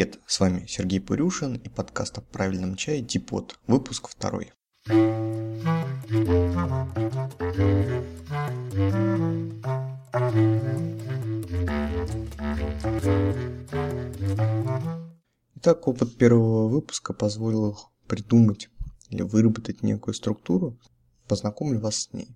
Привет, с вами Сергей Пурюшин и подкаст о правильном чае Типот, выпуск второй. Итак, опыт первого выпуска позволил придумать или выработать некую структуру. Познакомлю вас с ней.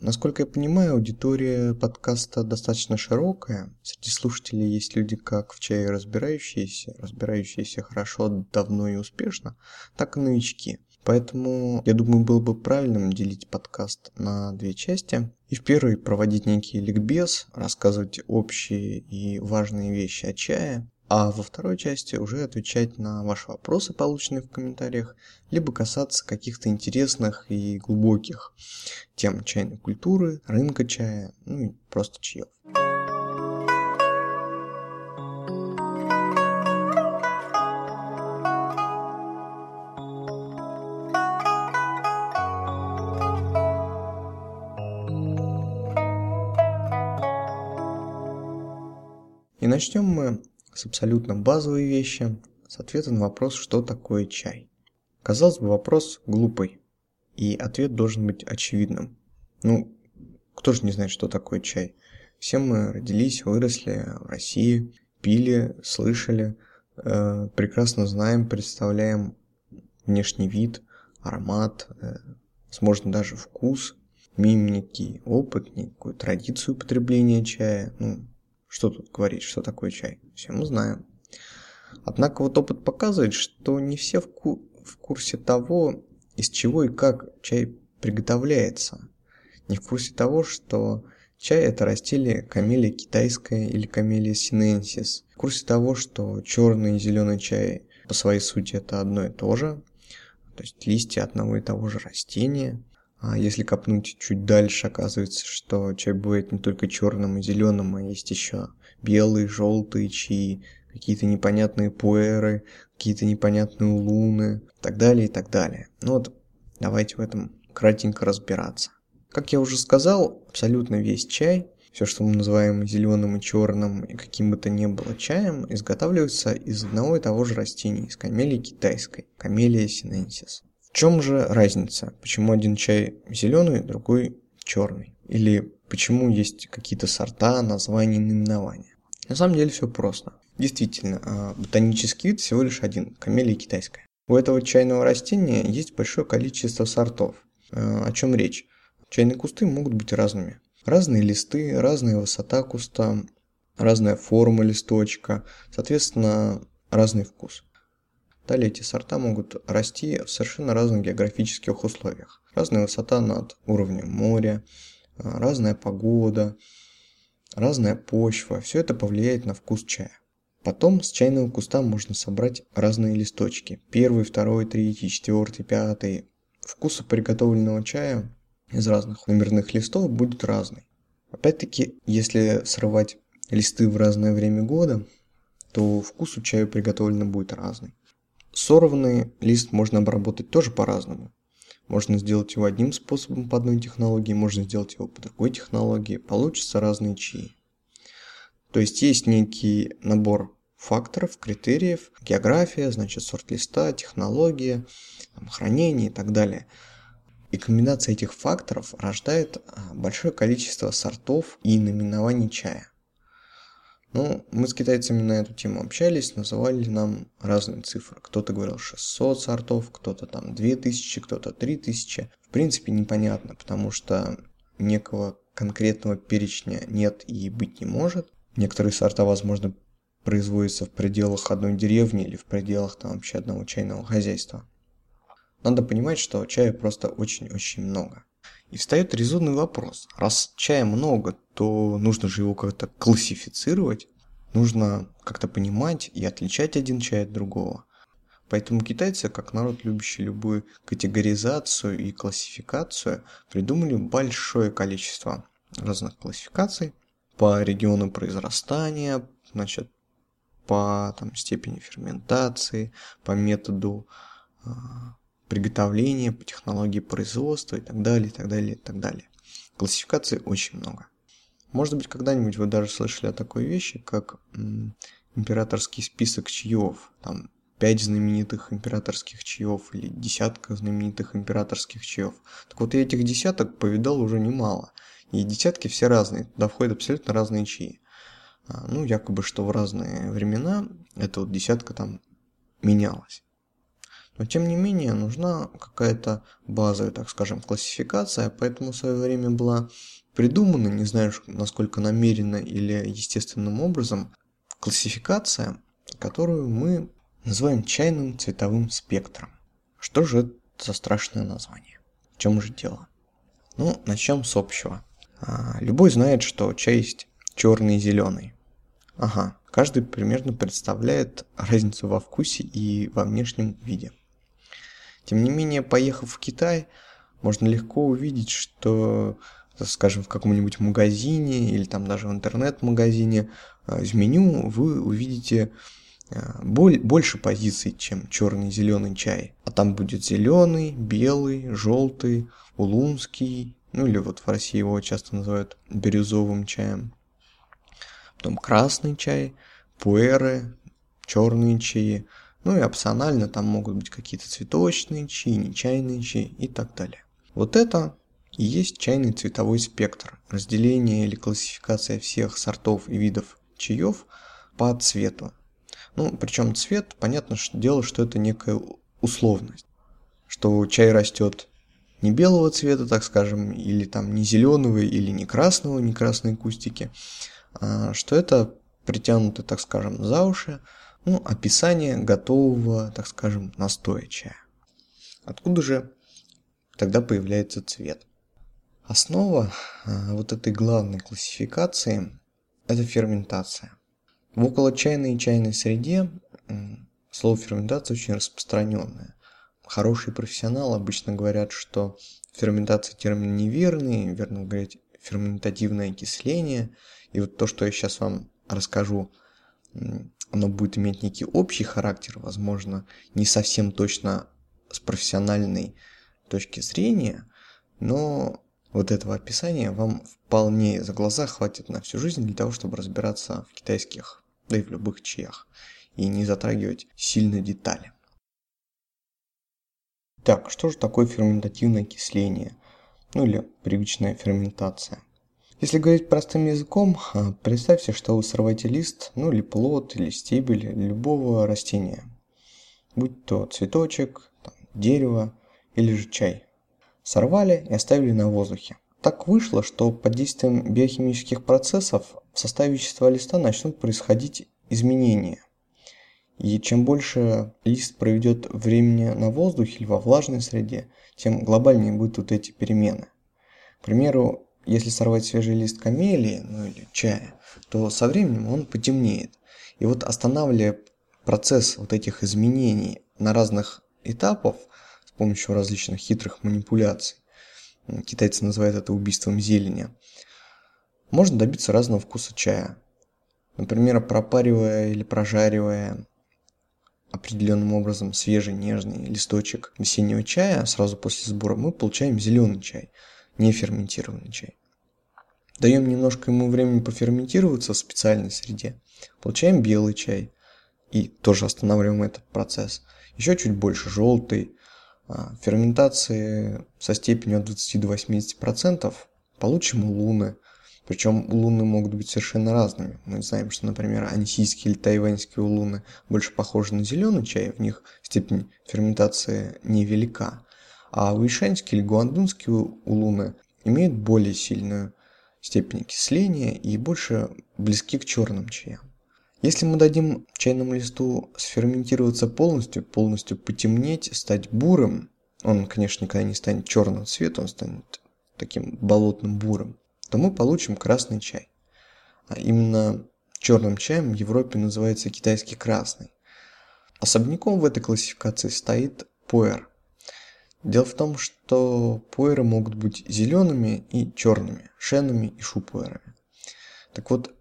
Насколько я понимаю, аудитория подкаста достаточно широкая. Среди слушателей есть люди как в чае разбирающиеся, разбирающиеся хорошо, давно и успешно, так и новички. Поэтому, я думаю, было бы правильным делить подкаст на две части. И в первой проводить некий ликбез, рассказывать общие и важные вещи о чае, а во второй части уже отвечать на ваши вопросы, полученные в комментариях, либо касаться каких-то интересных и глубоких тем чайной культуры, рынка чая, ну и просто чаев. И начнем мы с абсолютно базовой вещи, с ответа на вопрос, что такое чай. Казалось бы, вопрос глупый, и ответ должен быть очевидным. Ну, кто же не знает, что такое чай? Все мы родились, выросли в России, пили, слышали, э, прекрасно знаем, представляем внешний вид, аромат, э, возможно, даже вкус, имеем некий опыт, некую традицию потребления чая, ну, что тут говорить, что такое чай? Все мы знаем. Однако вот опыт показывает, что не все в, ку- в курсе того, из чего и как чай приготовляется. Не в курсе того, что чай это растение камелия китайская или камелия синенсис. В курсе того, что черный и зеленый чай по своей сути это одно и то же. То есть листья одного и того же растения. А если копнуть чуть дальше, оказывается, что чай бывает не только черным и зеленым, а есть еще белые, желтые чаи, какие-то непонятные пуэры, какие-то непонятные луны, и так далее, и так далее. Ну вот, давайте в этом кратенько разбираться. Как я уже сказал, абсолютно весь чай, все, что мы называем зеленым и черным, и каким бы то ни было чаем, изготавливается из одного и того же растения, из камелии китайской, камелия синенсис. Чем же разница? Почему один чай зеленый, другой черный? Или почему есть какие-то сорта, названия, наименования? На самом деле все просто. Действительно, а, ботанический вид всего лишь один – камелия китайская. У этого чайного растения есть большое количество сортов. А, о чем речь? Чайные кусты могут быть разными. Разные листы, разная высота куста, разная форма листочка, соответственно, разный вкус. Далее эти сорта могут расти в совершенно разных географических условиях. Разная высота над уровнем моря, а, разная погода, разная почва. Все это повлияет на вкус чая. Потом с чайного куста можно собрать разные листочки. Первый, второй, третий, четвертый, пятый. Вкус приготовленного чая из разных номерных листов будет разный. Опять-таки, если срывать листы в разное время года, то вкус у чая приготовленного будет разный. Сорванный лист можно обработать тоже по-разному. Можно сделать его одним способом по одной технологии, можно сделать его по другой технологии. Получатся разные чаи. То есть есть некий набор факторов, критериев, география, значит сорт листа, технология, там, хранение и так далее. И комбинация этих факторов рождает а, большое количество сортов и наименований чая. Ну, мы с китайцами на эту тему общались, называли нам разные цифры. Кто-то говорил 600 сортов, кто-то там 2000, кто-то 3000. В принципе, непонятно, потому что некого конкретного перечня нет и быть не может. Некоторые сорта, возможно, производятся в пределах одной деревни или в пределах там вообще одного чайного хозяйства. Надо понимать, что чая просто очень-очень много. И встает резонный вопрос. Раз чая много, то нужно же его как-то классифицировать. Нужно как-то понимать и отличать один чай от другого. Поэтому китайцы, как народ, любящий любую категоризацию и классификацию, придумали большое количество разных классификаций по региону произрастания, значит, по там, степени ферментации, по методу э, приготовления, по технологии производства и так далее, и так далее, и так далее. Классификаций очень много. Может быть, когда-нибудь вы даже слышали о такой вещи, как императорский список чаев, там пять знаменитых императорских чаев или десятка знаменитых императорских чаев. Так вот, я этих десяток повидал уже немало. И десятки все разные, туда входят абсолютно разные чаи. А, ну, якобы, что в разные времена эта вот десятка там менялась. Но тем не менее нужна какая-то базовая, так скажем, классификация, поэтому в свое время была придумана, не знаю, насколько намеренно или естественным образом, классификация, которую мы называем чайным цветовым спектром. Что же это за страшное название? В чем же дело? Ну, начнем с общего. А, любой знает, что чай есть черный и зеленый. Ага, каждый примерно представляет разницу во вкусе и во внешнем виде. Тем не менее, поехав в Китай, можно легко увидеть, что, скажем, в каком-нибудь магазине или там даже в интернет-магазине а, меню вы увидите а, больше позиций, чем черный зеленый чай. А там будет зеленый, белый, желтый, улунский, ну или вот в России его часто называют бирюзовым чаем потом красный чай, пуэры, черные чаи, ну и опционально там могут быть какие-то цветочные чаи, нечайные чаи и так далее. Вот это и есть чайный цветовой спектр, разделение или классификация всех сортов и видов чаев по цвету. Ну, причем цвет, понятно что дело, что это некая условность, что чай растет не белого цвета, так скажем, или там не зеленого, или не красного, не красные кустики, а, что это притянуто, так скажем, за уши, ну, описание готового, так скажем, настоя чая. Откуда же тогда появляется цвет? Основа а, вот этой главной классификации – это ферментация. В околочайной и чайной среде слово ферментация очень распространенное. Хорошие профессионалы обычно говорят, что ферментация термин неверный, верно говорить ферментативное окисление – и вот то, что я сейчас вам расскажу, оно будет иметь некий общий характер, возможно, не совсем точно с профессиональной точки зрения, но вот этого описания вам вполне за глаза хватит на всю жизнь для того, чтобы разбираться в китайских, да и в любых чаях, и не затрагивать сильно детали. Так, что же такое ферментативное окисление? Ну или привычная ферментация? Если говорить простым языком, представьте, что вы сорваете лист, ну или плод, или стебель любого растения. Будь то цветочек, там, дерево или же чай. Сорвали и оставили на воздухе. Так вышло, что под действием биохимических процессов в составе вещества листа начнут происходить изменения. И чем больше лист проведет времени на воздухе или во влажной среде, тем глобальнее будут вот эти перемены. К примеру, если сорвать свежий лист камелии, ну или чая, то со временем он потемнеет. И вот останавливая процесс вот этих изменений на разных этапах с помощью различных хитрых манипуляций, китайцы называют это убийством зелени, можно добиться разного вкуса чая. Например, пропаривая или прожаривая определенным образом свежий нежный листочек весеннего чая сразу после сбора, мы получаем зеленый чай – не ферментированный чай. Даем немножко ему времени поферментироваться в специальной среде. Получаем белый чай. И тоже останавливаем этот процесс. Еще чуть больше желтый. А, ферментации со степенью от 20 до 80% получим луны. Причем луны могут быть совершенно разными. Мы знаем, что, например, ансийские или тайваньские улуны больше похожи на зеленый чай, в них степень ферментации невелика а уишанские или гуандунские улуны имеют более сильную степень окисления и больше близки к черным чаям. Если мы дадим чайному листу сферментироваться полностью, полностью потемнеть, стать бурым, он, конечно, никогда не станет черным цветом, он станет таким болотным бурым, то мы получим красный чай. А именно черным чаем в Европе называется китайский красный. Особняком в этой классификации стоит пуэр. Дело в том, что пуэры могут быть зелеными и черными, шенами и шупуэрами. Так вот,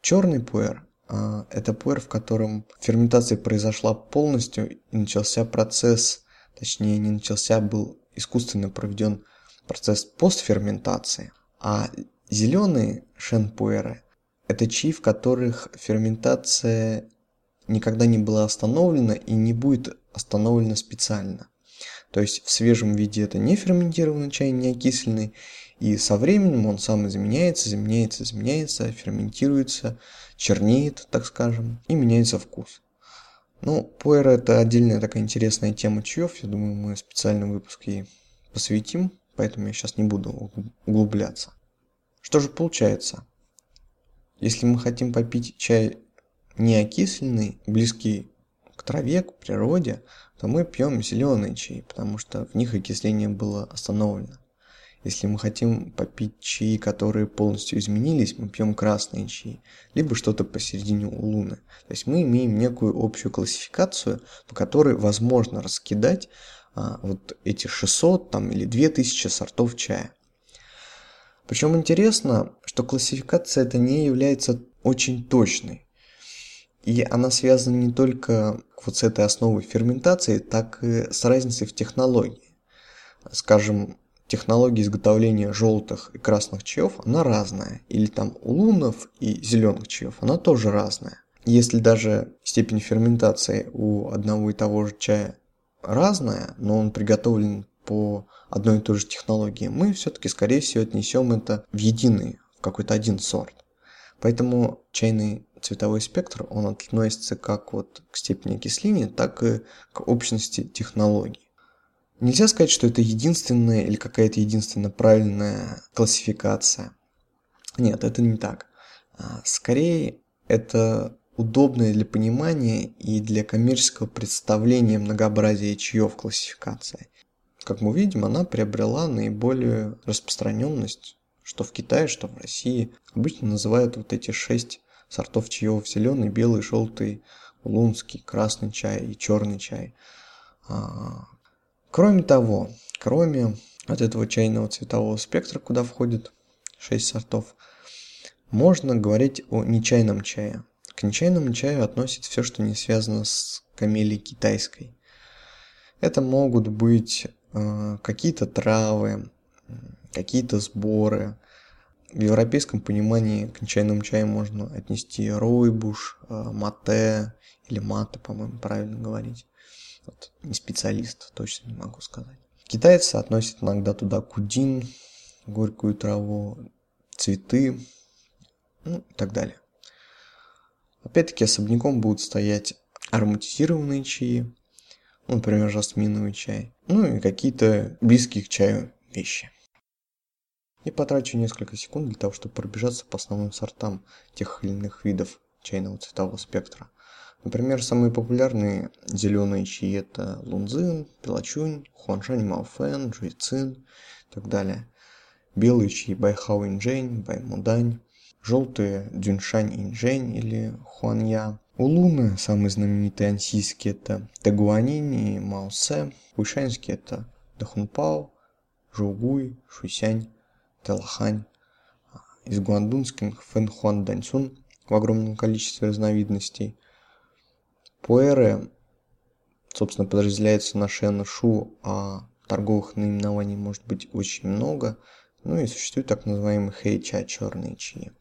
черный пуэр а, – это пуэр, в котором ферментация произошла полностью и начался процесс, точнее не начался, был искусственно проведен процесс постферментации. А зеленые шен-пуэры – это чаи, в которых ферментация никогда не была остановлена и не будет остановлена специально. То есть в свежем виде это не ферментированный чай, не окисленный, и со временем он сам изменяется, изменяется, изменяется, ферментируется, чернеет, так скажем, и меняется вкус. Ну, пуэр это отдельная такая интересная тема чаев, я думаю, мы специальный выпуск ей посвятим, поэтому я сейчас не буду углубляться. Что же получается? Если мы хотим попить чай не окисленный, близкий к траве, к природе, то мы пьем зеленые чаи, потому что в них окисление было остановлено. Если мы хотим попить чаи, которые полностью изменились, мы пьем красные чаи, либо что-то посередине у луны. То есть мы имеем некую общую классификацию, по которой возможно раскидать а, вот эти 600 там, или 2000 сортов чая. Причем интересно, что классификация это не является очень точной. И она связана не только вот с этой основой ферментации, так и с разницей в технологии. Скажем, технология изготовления желтых и красных чаев, она разная. Или там у лунов и зеленых чаев, она тоже разная. Если даже степень ферментации у одного и того же чая разная, но он приготовлен по одной и той же технологии, мы все-таки, скорее всего, отнесем это в единый, в какой-то один сорт. Поэтому чайный цветовой спектр, он относится как вот к степени окисления, так и к общности технологий. Нельзя сказать, что это единственная или какая-то единственная правильная классификация. Нет, это не так. А, скорее, это удобная для понимания и для коммерческого представления многообразия чаев классификация. Как мы видим, она приобрела наиболее распространенность, что в Китае, что в России. Обычно называют вот эти шесть сортов чаев. Зеленый, белый, желтый, лунский, красный чай и черный чай. А, кроме того, кроме от этого чайного цветового спектра, куда входит 6 сортов, можно говорить о нечайном чае. К нечайному чаю относится все, что не связано с камелией китайской. Это могут быть э, какие-то травы, какие-то сборы, в европейском понимании к чайному чаю можно отнести ройбуш, э, мате или мате, по-моему, правильно говорить. Вот, не специалист, точно не могу сказать. Китайцы относят иногда туда кудин, горькую траву, цветы, ну и так далее. Опять-таки особняком будут стоять ароматизированные чаи, ну, например, жасминовый чай, ну и какие-то близкие к чаю вещи. И потрачу несколько секунд для того, чтобы пробежаться по основным сортам тех или иных видов чайного цветового спектра. Например, самые популярные зеленые чаи это лунзин, пилачунь, хуаншань маофэн, жуйцин и так далее. Белые чаи байхао инжэнь, баймудань. Желтые дюншань инжэнь или хуанья. У луны самые знаменитые ансийские это тагуанин и маосе. Уйшаньские это дахунпао, жугуй, шуйсянь Телхань, из гуандунских фэнхуан даньсун в огромном количестве разновидностей. Пуэры, собственно, подразделяются на шен шу, а торговых наименований может быть очень много. Ну и существует так называемый хэйча, черные чаи.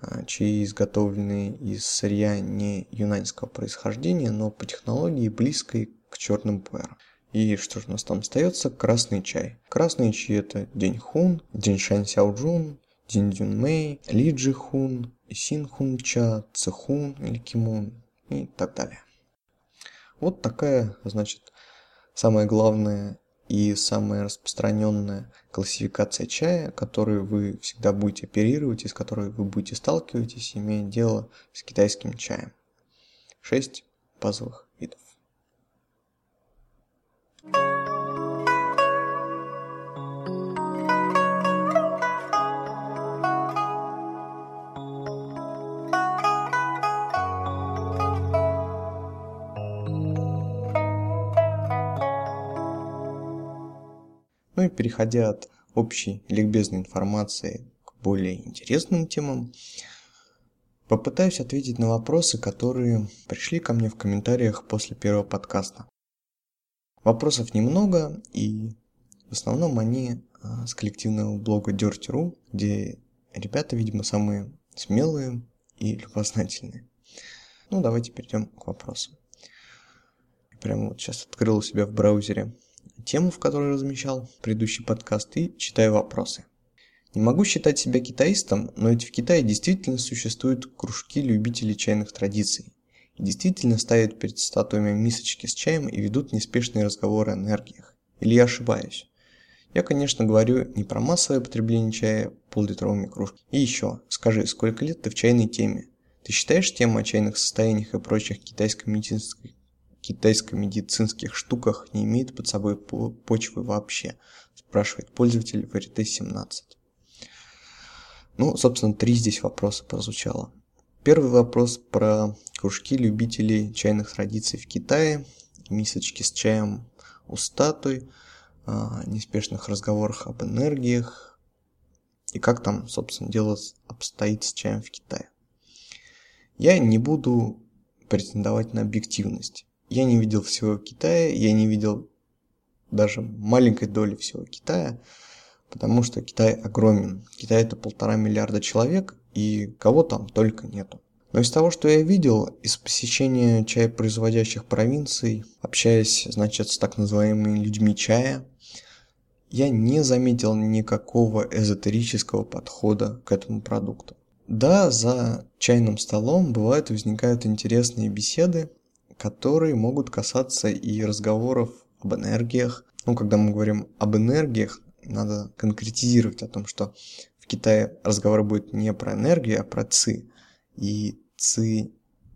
А, чаи, изготовленные из сырья не юнаньского происхождения, но по технологии близкой к черным пуэрам. И что же у нас там остается? Красный чай. Красный чай это День Хун, День Шань Сяоджун, День Дюн Мэй, Ли Джи Хун, Син Хун Ча, Цехун или Кимун и так далее. Вот такая, значит, самая главная и самая распространенная классификация чая, которую вы всегда будете оперировать и с которой вы будете сталкиваться, имея дело с китайским чаем. Шесть базовых Ну и переходя от общей ликбезной информации к более интересным темам, попытаюсь ответить на вопросы, которые пришли ко мне в комментариях после первого подкаста. Вопросов немного, и в основном они а, с коллективного блога Dirty.ru, где ребята, видимо, самые смелые и любознательные. Ну, давайте перейдем к вопросам. Прямо вот сейчас открыл у себя в браузере тему, в которой размещал предыдущий подкаст, и читаю вопросы. Не могу считать себя китаистом, но ведь в Китае действительно существуют кружки любителей чайных традиций. И действительно ставят перед статуями мисочки с чаем и ведут неспешные разговоры о энергиях. Или я ошибаюсь? Я, конечно, говорю не про массовое потребление чая пол-литровыми кружками. И еще, скажи, сколько лет ты в чайной теме? Ты считаешь тему о чайных состояниях и прочих китайско-медицинских китайско-медицинских штуках не имеет под собой почвы вообще? Спрашивает пользователь VRT17. Ну, собственно, три здесь вопроса прозвучало. Первый вопрос про кружки любителей чайных традиций в Китае, мисочки с чаем у статуй, неспешных разговорах об энергиях и как там, собственно, дело обстоит с чаем в Китае. Я не буду претендовать на объективность. Я не видел всего Китая, я не видел даже маленькой доли всего Китая, потому что Китай огромен. Китай это полтора миллиарда человек, и кого там только нету. Но из того, что я видел, из посещения чаепроизводящих провинций, общаясь, значит, с так называемыми людьми чая, я не заметил никакого эзотерического подхода к этому продукту. Да, за чайным столом бывают возникают интересные беседы, которые могут касаться и разговоров об энергиях. Ну, когда мы говорим об энергиях, надо конкретизировать о том, что в Китае разговор будет не про энергию, а про ци. И ци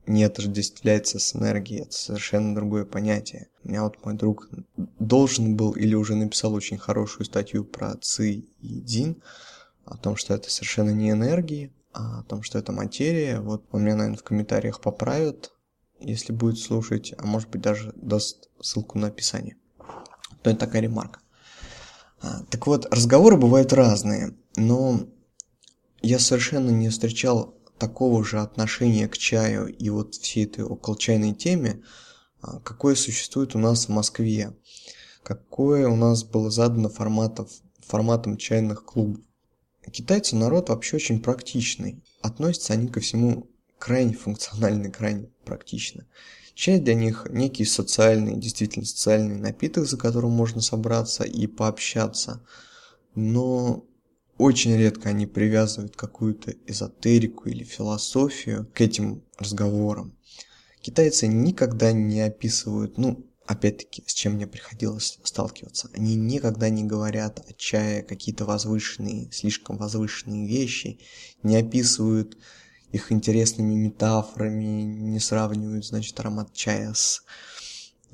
не отождествляется с энергией, это совершенно другое понятие. У меня вот мой друг должен был или уже написал очень хорошую статью про ци и дин, о том, что это совершенно не энергии, а о том, что это материя. Вот он меня, наверное, в комментариях поправит, если будет слушать, а может быть даже даст ссылку на описание. То это такая ремарка. А, так вот, разговоры бывают разные, но я совершенно не встречал такого же отношения к чаю и вот всей этой околчайной теме, а, какое существует у нас в Москве, какое у нас было задано форматов, форматом чайных клубов. Китайцы народ вообще очень практичный. Относятся они ко всему крайне функционально, крайне практично. Чай для них некий социальный, действительно социальный напиток, за которым можно собраться и пообщаться. Но очень редко они привязывают какую-то эзотерику или философию к этим разговорам. Китайцы никогда не описывают, ну, опять-таки, с чем мне приходилось сталкиваться, они никогда не говорят о чае какие-то возвышенные, слишком возвышенные вещи, не описывают их интересными метафорами, не сравнивают, значит, аромат чая с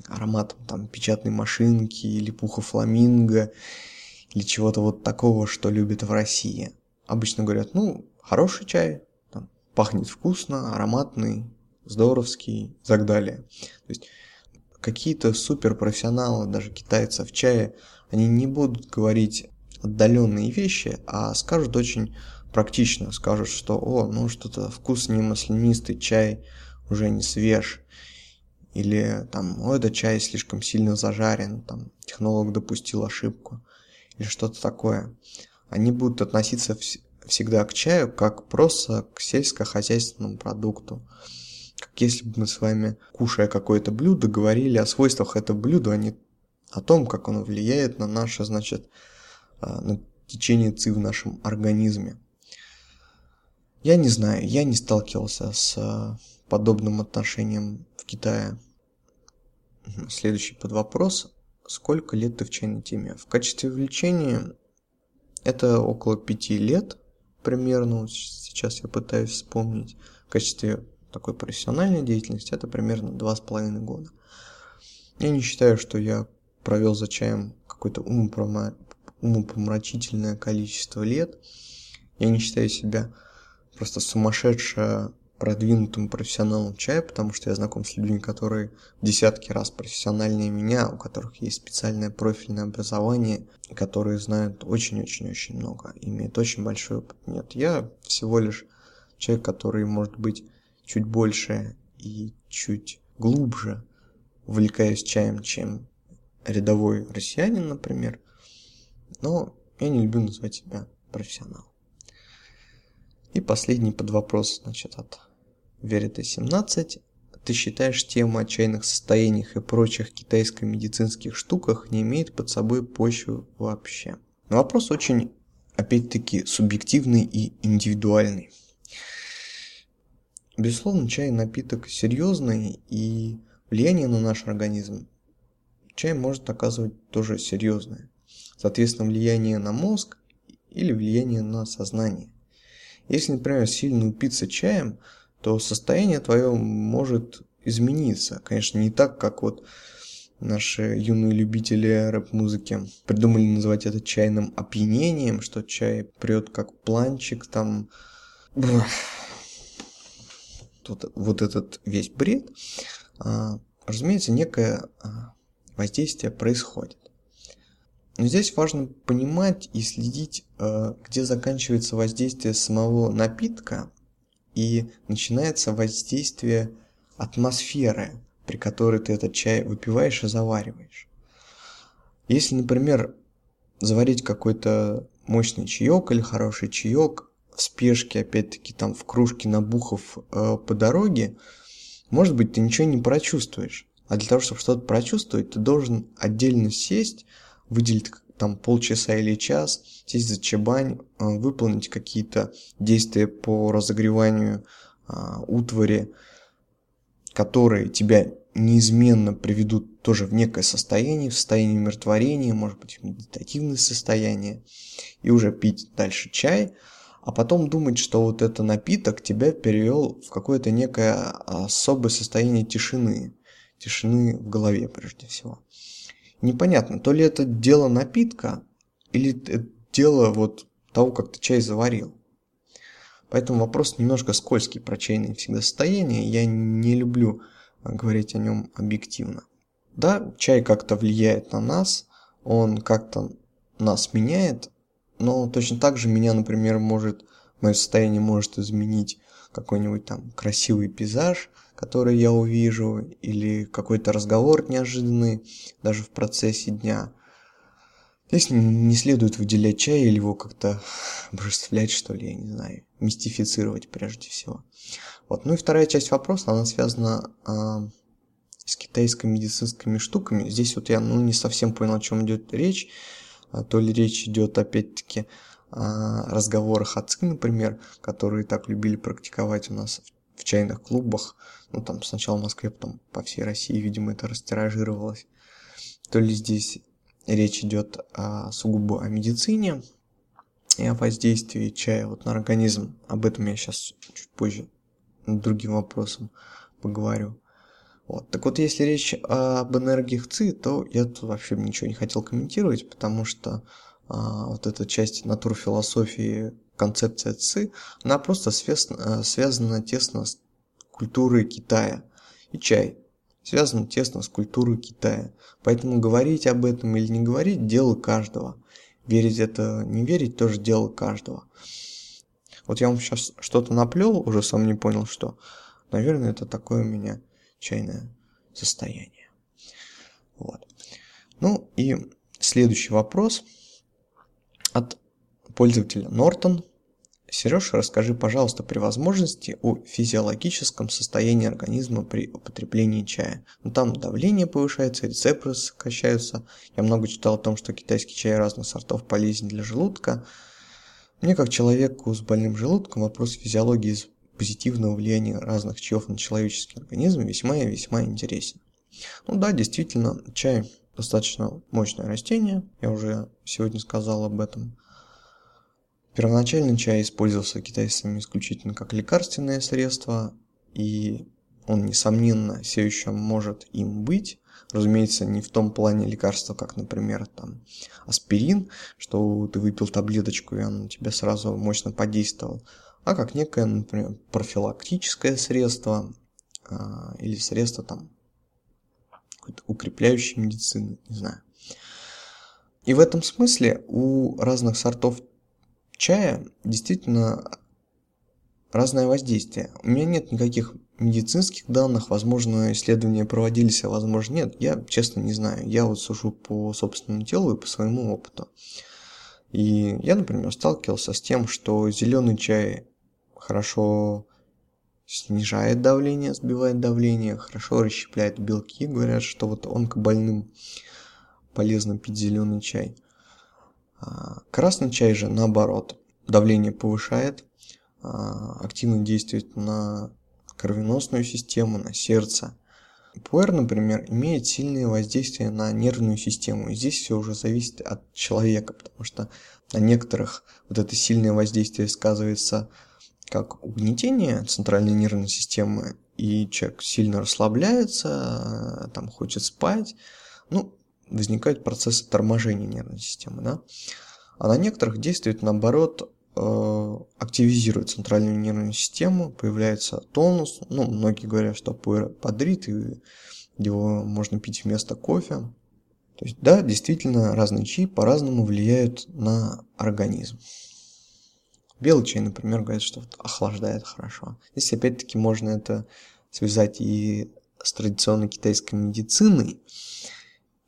ароматом там печатной машинки или пуха фламинго или чего-то вот такого, что любят в России. Обычно говорят, ну, хороший чай, там, пахнет вкусно, ароматный, здоровский и так далее. То есть какие-то суперпрофессионалы, даже китайцы в чае, они не будут говорить отдаленные вещи, а скажут очень практично, скажут, что о, ну что-то вкус не маслянистый, чай уже не свеж, или там, о, этот чай слишком сильно зажарен, там, технолог допустил ошибку или что-то такое. Они будут относиться вс всегда к чаю как просто к сельскохозяйственному продукту. Как если бы мы с вами, кушая какое-то блюдо, говорили о свойствах этого блюда, а не о том, как оно влияет на наше, значит, на течение ЦИ в нашем организме. Я не знаю, я не сталкивался с а, подобным отношением в Китае. Следующий под вопрос сколько лет ты в чайной теме? В качестве увлечения это около пяти лет примерно. Сейчас я пытаюсь вспомнить. В качестве такой профессиональной деятельности это примерно два с половиной года. Я не считаю, что я провел за чаем какое-то умопомрачительное количество лет. Я не считаю себя просто сумасшедшая продвинутым профессионалом чая, потому что я знаком с людьми, которые десятки раз профессиональнее меня, у которых есть специальное профильное образование, которые знают очень-очень-очень много, имеют очень большой опыт. Нет, я всего лишь человек, который может быть чуть больше и чуть глубже увлекаюсь чаем, чем рядовой россиянин, например, но я не люблю называть себя профессионалом. И последний под вопрос, значит, от Вериты 17. ты считаешь, тема о чайных состояниях и прочих китайско-медицинских штуках не имеет под собой почвы вообще? вопрос очень, опять-таки, субъективный и индивидуальный. Безусловно, чай напиток серьезный и влияние на наш организм чай может оказывать тоже серьезное. Соответственно, влияние на мозг или влияние на сознание. Если, например, сильно упиться чаем, то состояние твое может измениться. Конечно, не так, как вот наши юные любители рэп-музыки придумали называть это чайным опьянением, что чай прет как планчик, там... Тут вот этот весь бред. А, разумеется, некое а, воздействие происходит. Но здесь важно понимать и следить, а, где заканчивается воздействие самого напитка и начинается воздействие атмосферы, при которой ты этот чай выпиваешь и завариваешь. Если, например, заварить какой-то мощный чаек или хороший чаек в спешке, опять-таки там в кружке набухов э, по дороге, может быть, ты ничего не прочувствуешь. А для того, чтобы что-то прочувствовать, ты должен отдельно сесть, выделить там полчаса или час, сесть за чебань, э, выполнить какие-то действия по разогреванию э, утвари, которые тебя неизменно приведут тоже в некое состояние, в состояние умиротворения, может быть, в медитативное состояние, и уже пить дальше чай, а потом думать, что вот этот напиток тебя перевел в какое-то некое особое состояние тишины, тишины в голове прежде всего. Непонятно, то ли это дело напитка, или это дело вот того, как ты чай заварил. Поэтому вопрос немножко скользкий про чайные всегда состояния. Я не люблю говорить о нем объективно. Да, чай как-то влияет на нас, он как-то нас меняет, но точно так же меня, например, может, мое состояние может изменить какой-нибудь там красивый пейзаж, который я увижу, или какой-то разговор неожиданный, даже в процессе дня. Здесь не следует выделять чай или его как-то обожествлять, что ли, я не знаю, мистифицировать прежде всего. Вот. Ну и вторая часть вопроса, она связана а, с китайско-медицинскими штуками. Здесь вот я ну, не совсем понял, о чем идет речь. А, то ли речь идет опять-таки о разговорах отцы, например, которые так любили практиковать у нас в чайных клубах. Ну там сначала в Москве, потом по всей России, видимо, это растиражировалось. То ли здесь речь идет о, сугубо о медицине и о воздействии чая вот на организм. Об этом я сейчас чуть позже другим вопросом поговорю. Вот. Так вот, если речь об энергиях ЦИ, то я тут вообще ничего не хотел комментировать, потому что а, вот эта часть натурфилософии, концепция ЦИ, она просто связана, связана тесно с культурой Китая. И чай связан тесно с культурой Китая. Поэтому говорить об этом или не говорить – дело каждого. Верить это, не верить – тоже дело каждого. Вот я вам сейчас что-то наплел, уже сам не понял, что. Наверное, это такое у меня чайное состояние. Вот. Ну и следующий вопрос от пользователя Нортон. Сереж, расскажи, пожалуйста, при возможности о физиологическом состоянии организма при употреблении чая. Ну, там давление повышается, рецепторы сокращаются. Я много читал о том, что китайский чай разных сортов полезен для желудка. Мне, как человеку с больным желудком, вопрос физиологии позитивного влияния разных чаев на человеческий организм весьма и весьма интересен. Ну да, действительно, чай достаточно мощное растение, я уже сегодня сказал об этом. Первоначально чай использовался китайцами исключительно как лекарственное средство, и он, несомненно, все еще может им быть. Разумеется, не в том плане лекарства, как, например, там аспирин, что ты выпил таблеточку, и он тебя сразу мощно подействовал а как некое, например, профилактическое средство а, или средство там укрепляющей медицины, не знаю. И в этом смысле у разных сортов чая действительно разное воздействие. У меня нет никаких медицинских данных, возможно, исследования проводились, а возможно нет. Я, честно, не знаю. Я вот сужу по собственному телу и по своему опыту. И я, например, сталкивался с тем, что зеленый чай хорошо снижает давление, сбивает давление, хорошо расщепляет белки. Говорят, что вот онкобольным полезно пить зеленый чай. А, красный чай же наоборот, давление повышает, а, активно действует на кровеносную систему, на сердце. Пуэр, например, имеет сильное воздействие на нервную систему. И здесь все уже зависит от человека, потому что на некоторых вот это сильное воздействие сказывается как угнетение центральной нервной системы, и человек сильно расслабляется, там хочет спать, ну, возникают процессы торможения нервной системы, да. А на некоторых действует наоборот Э, активизирует центральную нервную систему, появляется тонус. Ну, многие говорят, что пуэр бодрит, и его можно пить вместо кофе. То есть, да, действительно, разные чаи по-разному влияют на организм. Белый чай, например, говорят, что вот охлаждает хорошо. Здесь опять-таки можно это связать и с традиционной китайской медициной.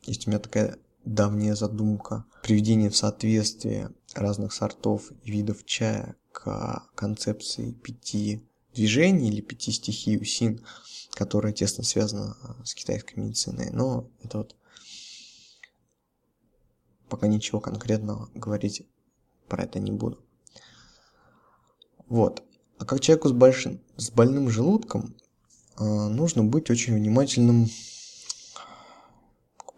Есть у меня такая давняя задумка приведения в соответствие разных сортов и видов чая к концепции пяти движений или пяти стихий усин, которая тесно связана с китайской медициной. Но это вот пока ничего конкретного говорить про это не буду. Вот. А как человеку с, большим, с больным желудком э, нужно быть очень внимательным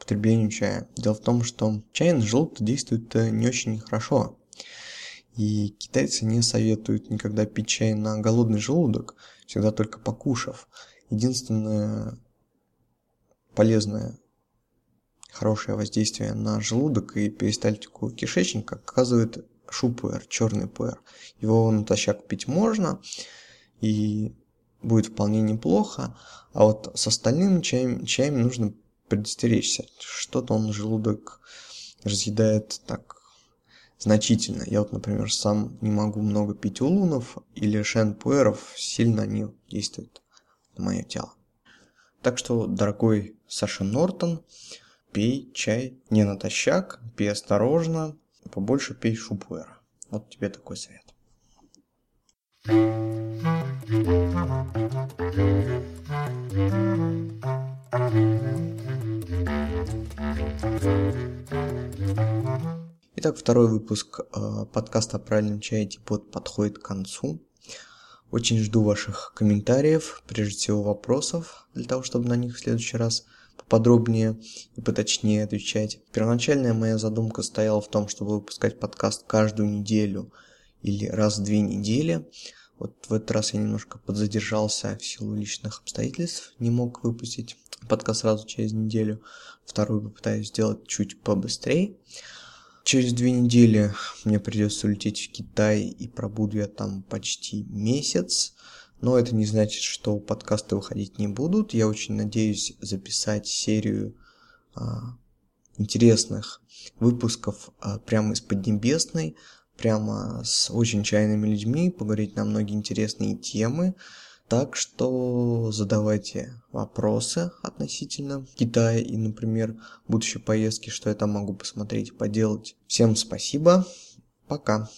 употреблению чая. Дело в том, что чай на желудок действует э, не очень хорошо. И китайцы не советуют никогда пить чай на голодный желудок, всегда только покушав. Единственное полезное, хорошее воздействие на желудок и перистальтику кишечника оказывает шупуэр, черный пуэр. Его натощак пить можно, и будет вполне неплохо. А вот с остальным чаем, чаем нужно предостеречься. Что-то он желудок разъедает так значительно. Я вот, например, сам не могу много пить улунов или шенпуэров, сильно они действуют на мое тело. Так что, дорогой Саша Нортон, пей чай не натощак, пей осторожно, побольше пей шупуэра. Вот тебе такой совет. Итак, второй выпуск э, подкаста о правильном чае типа подходит к концу. Очень жду ваших комментариев, прежде всего вопросов, для того, чтобы на них в следующий раз поподробнее и поточнее отвечать. Первоначальная моя задумка стояла в том, чтобы выпускать подкаст каждую неделю или раз в две недели. Вот в этот раз я немножко подзадержался в силу личных обстоятельств, не мог выпустить подкаст сразу через неделю. Второй попытаюсь сделать чуть побыстрее. Через две недели мне придется улететь в Китай, и пробуду я там почти месяц. Но это не значит, что подкасты выходить не будут. Я очень надеюсь записать серию а, интересных выпусков а, прямо из Поднебесной, прямо с очень чайными людьми, поговорить на многие интересные темы. Так что задавайте вопросы относительно Китая и, например, будущей поездки, что я там могу посмотреть поделать. Всем спасибо, пока.